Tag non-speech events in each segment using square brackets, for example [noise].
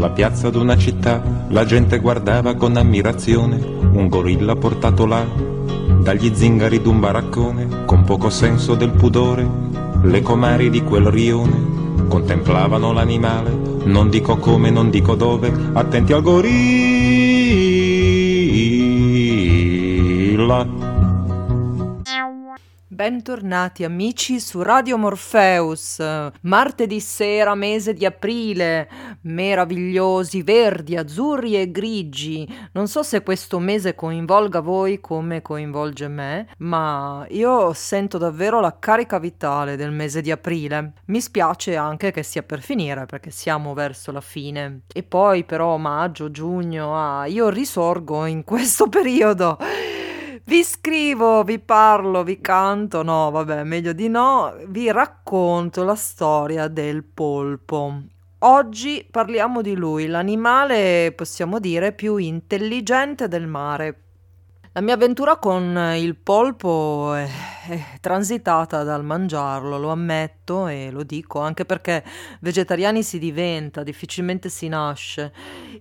Sulla piazza d'una città la gente guardava con ammirazione un gorilla portato là dagli zingari d'un baraccone con poco senso del pudore. Le comari di quel rione contemplavano l'animale, non dico come, non dico dove, attenti al gorilla. Bentornati amici su Radio Morpheus, martedì sera, mese di aprile, meravigliosi, verdi, azzurri e grigi. Non so se questo mese coinvolga voi come coinvolge me, ma io sento davvero la carica vitale del mese di aprile. Mi spiace anche che sia per finire perché siamo verso la fine. E poi però maggio, giugno, ah, io risorgo in questo [laughs] periodo. Vi scrivo, vi parlo, vi canto, no, vabbè, meglio di no, vi racconto la storia del polpo. Oggi parliamo di lui, l'animale, possiamo dire, più intelligente del mare. La mia avventura con il polpo è, è transitata dal mangiarlo, lo ammetto e lo dico, anche perché vegetariani si diventa, difficilmente si nasce.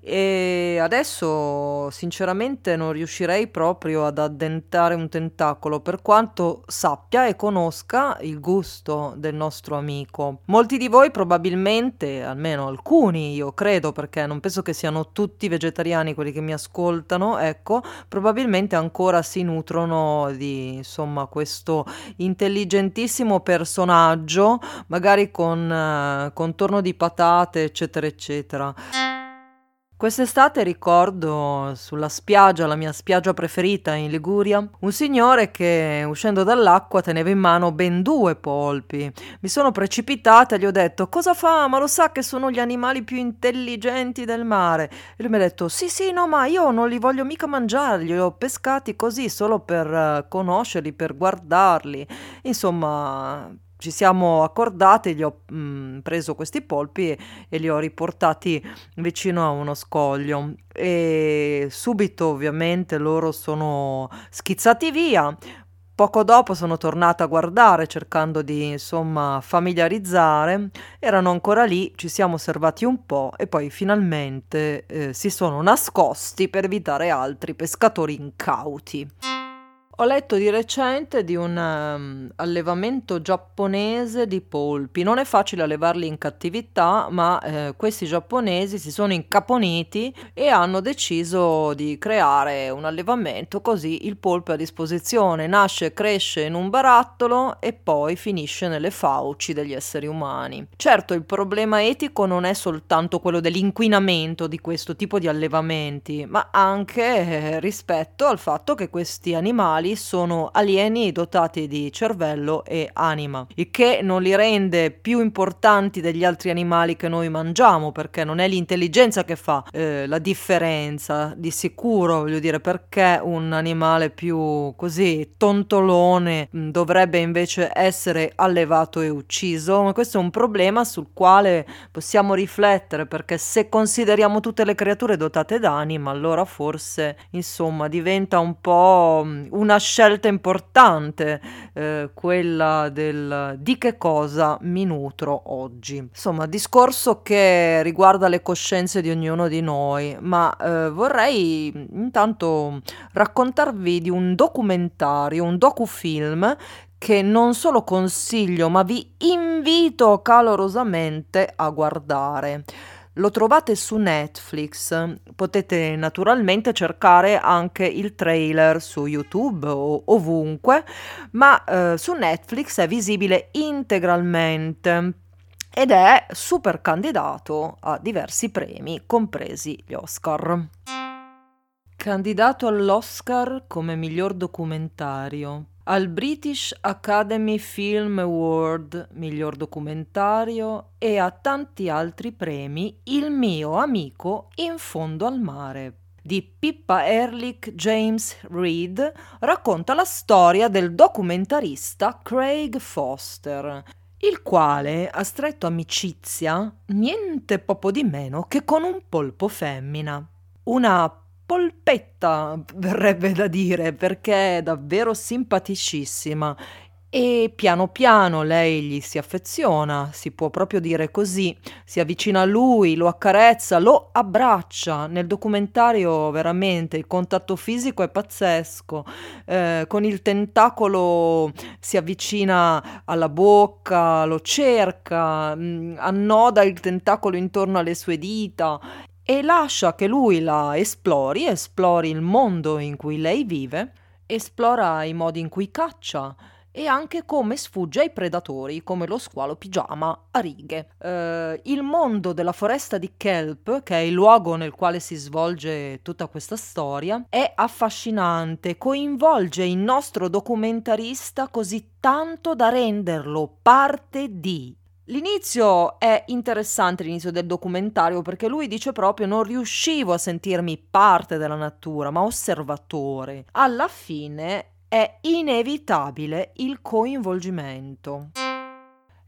E adesso sinceramente non riuscirei proprio ad addentare un tentacolo, per quanto sappia e conosca il gusto del nostro amico. Molti di voi probabilmente, almeno alcuni, io credo, perché non penso che siano tutti vegetariani quelli che mi ascoltano, ecco, probabilmente ancora si nutrono di insomma questo intelligentissimo personaggio, magari con eh, contorno di patate, eccetera, eccetera. Quest'estate ricordo sulla spiaggia, la mia spiaggia preferita in Liguria, un signore che uscendo dall'acqua teneva in mano ben due polpi. Mi sono precipitata e gli ho detto cosa fa? Ma lo sa che sono gli animali più intelligenti del mare? E lui mi ha detto sì sì no ma io non li voglio mica mangiare, li ho pescati così solo per uh, conoscerli, per guardarli. Insomma ci siamo accordati, gli ho mh, mm, preso questi polpi e, e, li ho riportati vicino a uno scoglio e subito ovviamente loro sono schizzati via. Poco dopo sono tornata a guardare cercando di insomma familiarizzare, erano ancora lì, ci siamo osservati un po' e poi finalmente eh, si sono nascosti per evitare altri pescatori incauti. Ho letto di recente di un um, allevamento giapponese di polpi. Non è facile allevarli in cattività, ma eh, questi giapponesi si sono incaponiti e hanno deciso di creare un allevamento così il polpo è a disposizione, nasce, cresce in un barattolo e poi finisce nelle fauci degli esseri umani. Certo, il problema etico non è soltanto quello dell'inquinamento di questo tipo di allevamenti, ma anche eh, rispetto al fatto che questi animali animali sono alieni dotati di cervello e anima, il che non li rende più importanti degli altri animali che noi mangiamo, perché non è l'intelligenza che fa eh, la differenza, di sicuro, voglio dire, perché un animale più così tontolone mh, mm, dovrebbe invece essere allevato e ucciso, ma questo è un problema sul quale possiamo riflettere, perché se consideriamo tutte le creature dotate d'anima, allora forse, insomma, diventa un po' mm, scelta importante, eh, quella del di che cosa mi nutro oggi. Insomma, discorso che riguarda le coscienze di ognuno di noi, ma eh, vorrei intanto raccontarvi di un documentario, un docufilm che non solo consiglio, ma vi invito calorosamente a guardare. Lo trovate su Netflix, potete naturalmente cercare anche il trailer su YouTube o ovunque, ma eh, su Netflix è visibile integralmente ed è super candidato a diversi premi, compresi gli Oscar. Candidato all'Oscar come miglior documentario al British Academy Film Award miglior documentario e a tanti altri premi Il mio amico in fondo al mare di Pippa Ehrlich James Reed racconta la storia del documentarista Craig Foster, il quale ha stretto amicizia niente poco di meno che con un polpo femmina. Una polpetta, verrebbe da dire, perché è davvero simpaticissima. e piano piano lei gli si affeziona, si può proprio dire così, si avvicina a lui, lo accarezza, lo abbraccia. Nel documentario veramente il contatto fisico è pazzesco, eh, con il tentacolo si avvicina alla bocca, lo cerca, mm, annoda il tentacolo intorno alle sue dita e lascia che lui la esplori, esplori il mondo in cui lei vive, esplora i modi in cui caccia e anche come sfugge ai predatori come lo squalo pigiama a righe. Uh, il mondo della foresta di Kelp, che è il luogo nel quale si svolge tutta questa storia, è affascinante, coinvolge il nostro documentarista così tanto da renderlo parte di L'inizio è interessante, l'inizio del documentario, perché lui dice proprio non riuscivo a sentirmi parte della natura, ma osservatore. Alla fine è inevitabile il coinvolgimento.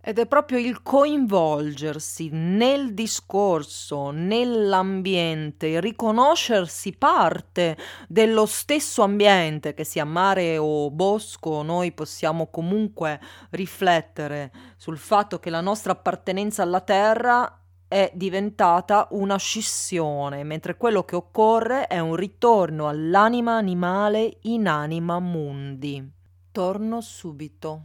Ed è proprio il coinvolgersi nel discorso, nell'ambiente, riconoscersi parte dello stesso ambiente, che sia mare o bosco, noi possiamo comunque riflettere sul fatto che la nostra appartenenza alla terra è diventata una scissione, mentre quello che occorre è un ritorno all'anima animale in anima mundi. Torno subito.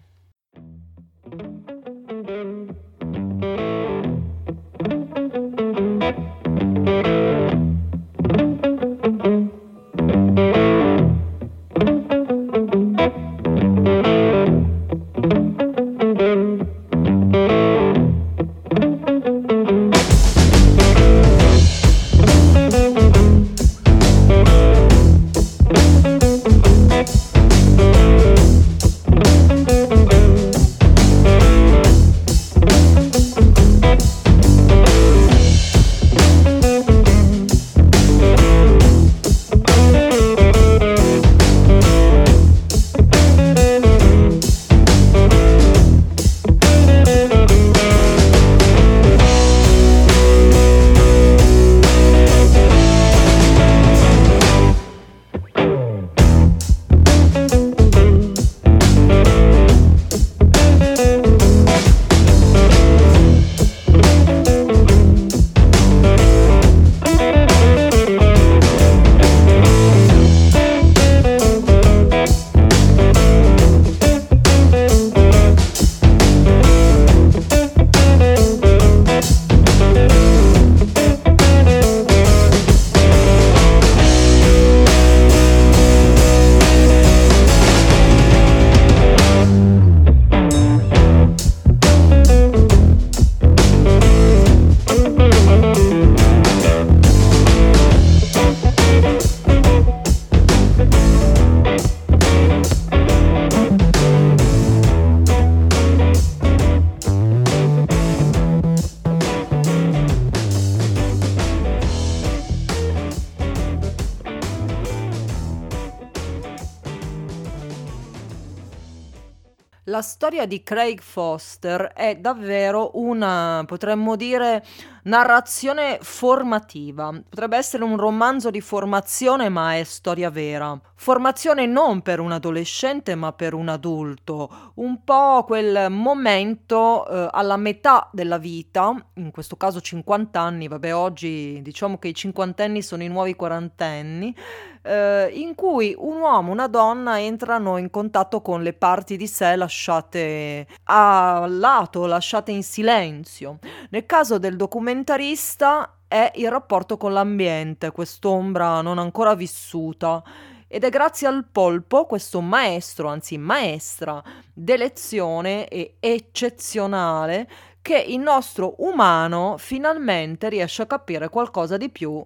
La storia di Craig Foster è davvero una, potremmo dire, narrazione formativa. Potrebbe essere un romanzo di formazione, ma è storia vera. Formazione non per un adolescente, ma per un adulto. Un po' quel momento eh, alla metà della vita, in questo caso 50 anni, vabbè, oggi diciamo che i cinquantenni sono i nuovi quarantenni eh, in cui un uomo e una donna entrano in contatto con le parti di sé lasciate a lato, lasciate in silenzio. Nel caso del documentarista è il rapporto con l'ambiente, quest'ombra non ancora vissuta. Ed è grazie al polpo, questo maestro, anzi maestra, d'elezione e eccezionale, che il nostro umano finalmente riesce a capire qualcosa di più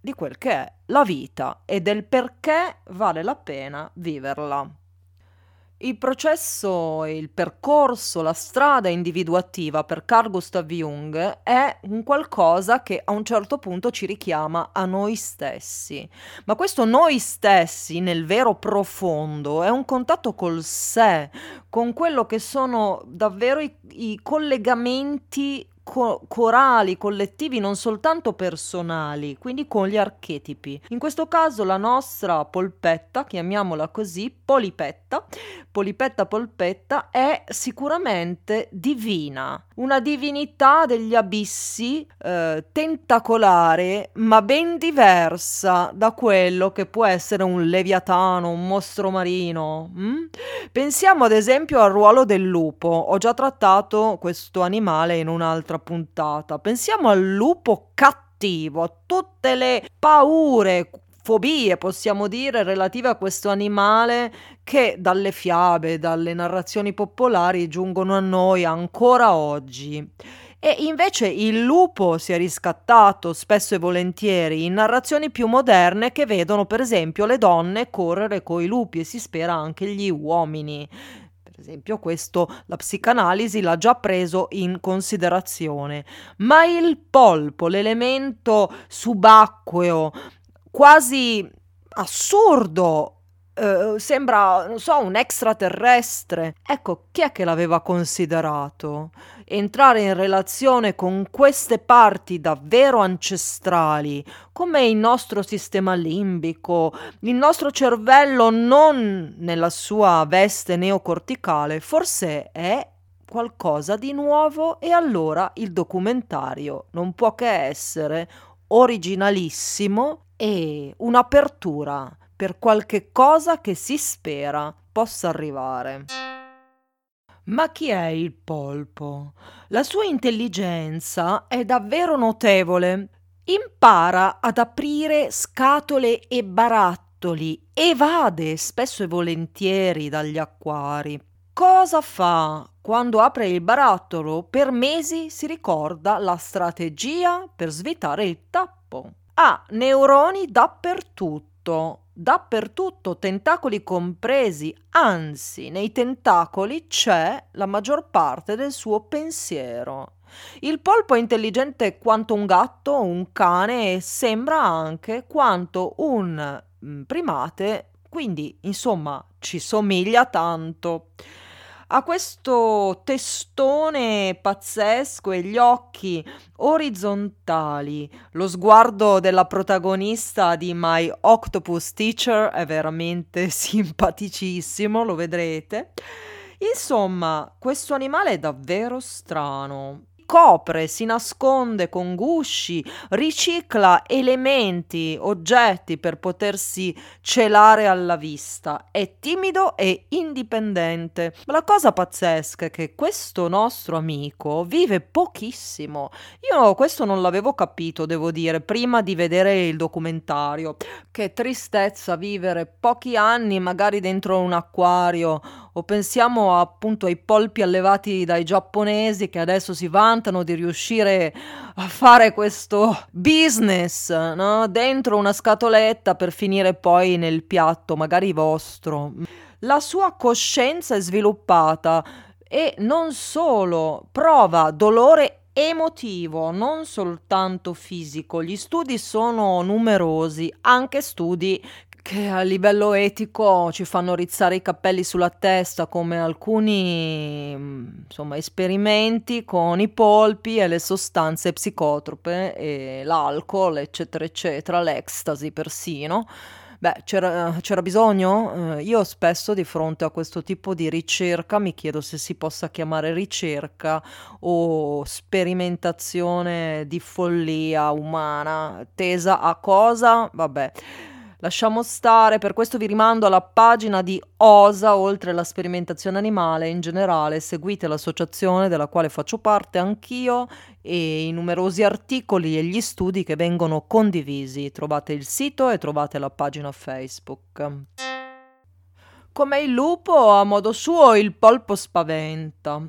di quel che è la vita e del perché vale la pena viverla. Il processo, il percorso, la strada individuativa per Carl Gustav Jung è un qualcosa che a un certo punto ci richiama a noi stessi. Ma questo noi stessi, nel vero profondo, è un contatto col sé, con quello che sono davvero i, i collegamenti co- corali, collettivi, non soltanto personali, quindi con gli archetipi. In questo caso la nostra polpetta, chiamiamola così, polipetta, polipetta polpetta, è sicuramente divina, una divinità degli abissi, eh, tentacolare, ma ben diversa da quello che può essere un leviatano, un mostro marino. Mm? Pensiamo ad esempio al ruolo del lupo. Ho già trattato questo animale in un'altra puntata. Pensiamo al lupo cattivo, a tutte le paure, fobie, possiamo dire, relative a questo animale che dalle fiabe, dalle narrazioni popolari giungono a noi ancora oggi. E invece il lupo si è riscattato spesso e volentieri in narrazioni più moderne che vedono per esempio le donne correre coi lupi e si spera anche gli uomini. Per esempio questo la psicanalisi l'ha già preso in considerazione. Ma il polpo, l'elemento subacqueo, quasi assurdo, Uh, sembra, non so, un extraterrestre. Ecco, chi è che l'aveva considerato? Entrare in relazione con queste parti davvero ancestrali, come il nostro sistema limbico, il nostro cervello non nella sua veste neocorticale, forse è qualcosa di nuovo e allora il documentario non può che essere originalissimo e un'apertura per qualche cosa che si spera possa arrivare. Ma chi è il polpo? La sua intelligenza è davvero notevole. Impara ad aprire scatole e barattoli, evade spesso e volentieri dagli acquari. Cosa fa? Quando apre il barattolo, per mesi si ricorda la strategia per svitare il tappo. Ha neuroni dappertutto, dappertutto, tentacoli compresi, anzi, nei tentacoli c'è la maggior parte del suo pensiero. Il polpo è intelligente quanto un gatto, un cane e sembra anche quanto un mm, primate, quindi insomma ci somiglia tanto ha questo testone pazzesco e gli occhi orizzontali. Lo sguardo della protagonista di My Octopus Teacher è veramente [laughs] simpaticissimo, lo vedrete. Insomma, questo animale è davvero strano copre, si nasconde con gusci, ricicla elementi, oggetti per potersi celare alla vista. È timido e indipendente. Ma la cosa pazzesca è che questo nostro amico vive pochissimo. Io questo non l'avevo capito, devo dire, prima di vedere il documentario. Che tristezza vivere pochi anni magari dentro un acquario o pensiamo appunto ai polpi allevati dai giapponesi che adesso si vantano di riuscire a fare questo business no? dentro una scatoletta per finire poi nel piatto, magari vostro. La sua coscienza è sviluppata e non solo prova dolore emotivo, non soltanto fisico. Gli studi sono numerosi, anche studi che a livello etico ci fanno rizzare i capelli sulla testa come alcuni insomma, esperimenti con i polpi e le sostanze psicotrope e l'alcol, eccetera, eccetera, l'ecstasy persino. Beh, c'era, c'era bisogno? Eh, io spesso di fronte a questo tipo di ricerca mi chiedo se si possa chiamare ricerca o sperimentazione di follia umana tesa a cosa? Vabbè. Lasciamo stare, per questo vi rimando alla pagina di OSA, oltre alla sperimentazione animale in generale, seguite l'associazione della quale faccio parte anch'io e i numerosi articoli e gli studi che vengono condivisi. Trovate il sito e trovate la pagina Facebook. Come il lupo, a modo suo, il polpo spaventa.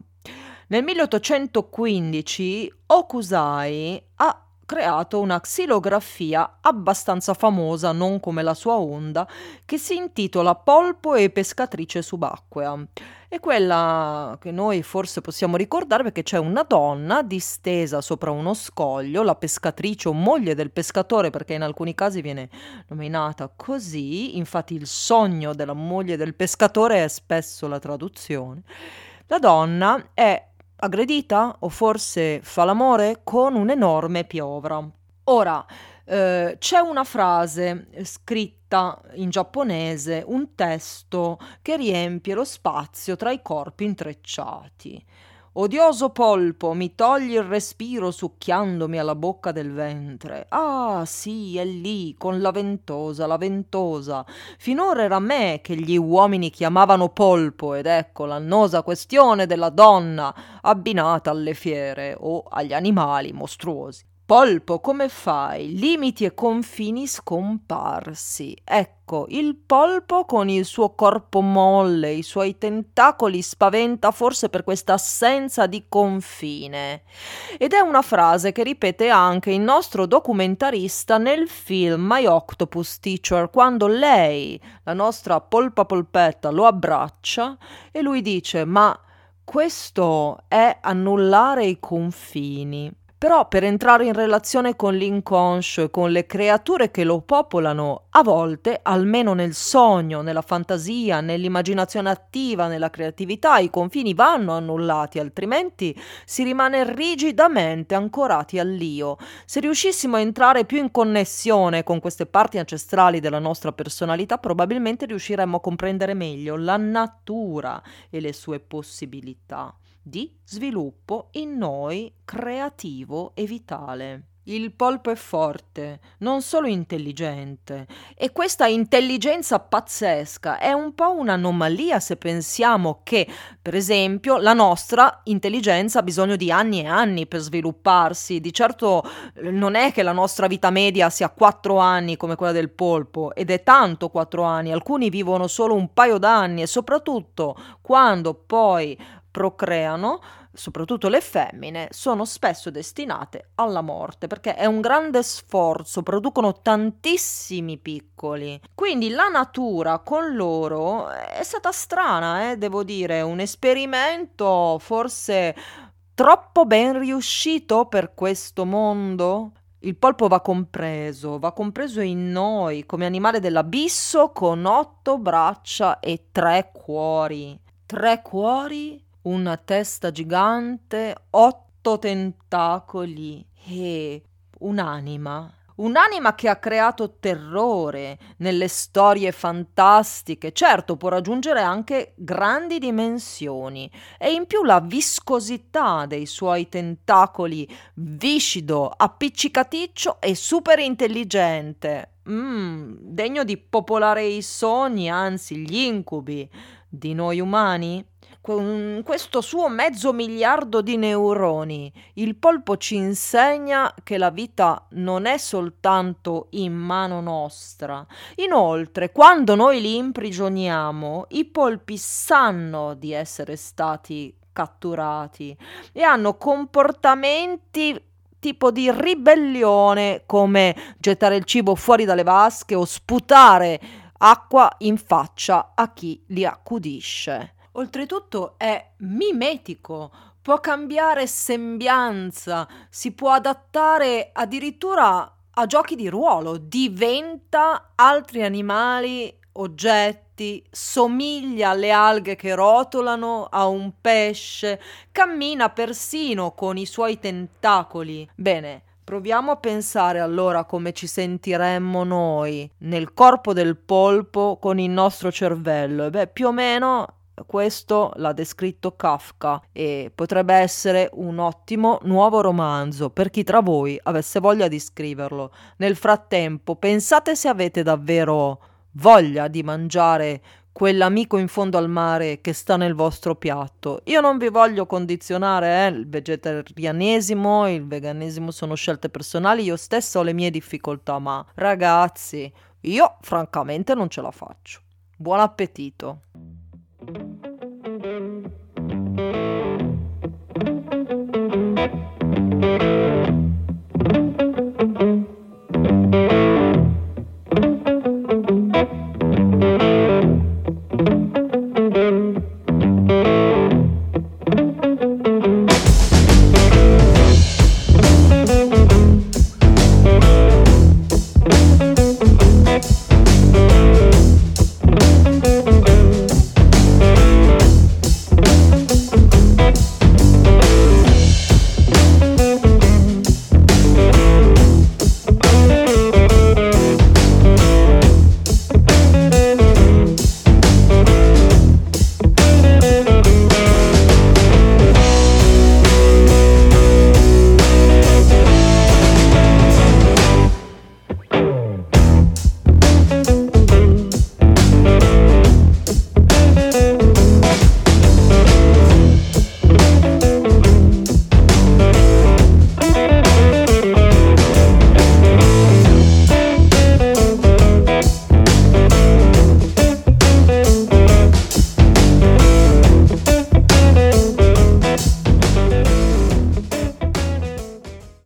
Nel 1815 Okusai ha creato una xilografia abbastanza famosa, non come la sua onda, che si intitola Polpo e pescatrice subacquea. È quella che noi forse possiamo ricordare perché c'è una donna distesa sopra uno scoglio, la pescatrice o moglie del pescatore, perché in alcuni casi viene nominata così, infatti il sogno della moglie del pescatore è spesso la traduzione. La donna è aggredita o forse fa l'amore con un'enorme piovra. Ora, eh, c'è una frase scritta in giapponese, un testo che riempie lo spazio tra i corpi intrecciati. Odioso polpo, mi togli il respiro succhiandomi alla bocca del ventre. Ah, sì, è lì, con la ventosa, la ventosa. Finora era me che gli uomini chiamavano polpo, ed ecco l'annosa questione della donna abbinata alle fiere o agli animali mostruosi. Polpo, come fai? Limiti e confini scomparsi. Ecco, il polpo con il suo corpo molle, i suoi tentacoli spaventa forse per questa assenza di confine. Ed è una frase che ripete anche il nostro documentarista nel film My Octopus Teacher, quando lei, la nostra polpa polpetta, lo abbraccia e lui dice: Ma questo è annullare i confini. Però per entrare in relazione con l'inconscio e con le creature che lo popolano, a volte, almeno nel sogno, nella fantasia, nell'immaginazione attiva, nella creatività, i confini vanno annullati, altrimenti si rimane rigidamente ancorati all'io. Se riuscissimo a entrare più in connessione con queste parti ancestrali della nostra personalità, probabilmente riusciremmo a comprendere meglio la natura e le sue possibilità di sviluppo in noi creativo e vitale. Il polpo è forte, non solo intelligente, e questa intelligenza pazzesca è un po' un'anomalia se pensiamo che, per esempio, la nostra intelligenza ha bisogno di anni e anni per svilupparsi. Di certo eh, non è che la nostra vita media sia quattro anni come quella del polpo, ed è tanto quattro anni, alcuni vivono solo un paio d'anni e soprattutto quando poi procreano, soprattutto le femmine, sono spesso destinate alla morte perché è un grande sforzo, producono tantissimi piccoli. Quindi la natura con loro è stata strana, eh, devo dire, un esperimento forse troppo ben riuscito per questo mondo. Il polpo va compreso, va compreso in noi come animale dell'abisso con otto braccia e tre cuori. Tre cuori una testa gigante, otto tentacoli e un'anima. Un'anima che ha creato terrore nelle storie fantastiche, certo può raggiungere anche grandi dimensioni e in più la viscosità dei suoi tentacoli, viscido, appiccicaticcio e super intelligente. Mm, degno di popolare i sogni, anzi gli incubi di noi umani? Con questo suo mezzo miliardo di neuroni, il polpo ci insegna che la vita non è soltanto in mano nostra. Inoltre, quando noi li imprigioniamo, i polpi sanno di essere stati catturati e hanno comportamenti tipo di ribellione come gettare il cibo fuori dalle vasche o sputare acqua in faccia a chi li accudisce. Oltretutto è mimetico, può cambiare sembianza, si può adattare addirittura a giochi di ruolo, diventa altri animali, oggetti, somiglia alle alghe che rotolano, a un pesce, cammina persino con i suoi tentacoli. Bene, Proviamo a pensare allora come ci sentiremmo noi nel corpo del polpo con il nostro cervello. E beh, più o meno questo l'ha descritto Kafka e potrebbe essere un ottimo nuovo romanzo per chi tra voi avesse voglia di scriverlo. Nel frattempo, pensate se avete davvero voglia di mangiare quell'amico in fondo al mare che sta nel vostro piatto. Io non vi voglio condizionare, eh? il vegetarianesimo, il veganesimo sono scelte personali, io stesso ho le mie difficoltà, ma ragazzi, io francamente non ce la faccio. Buon appetito! thank you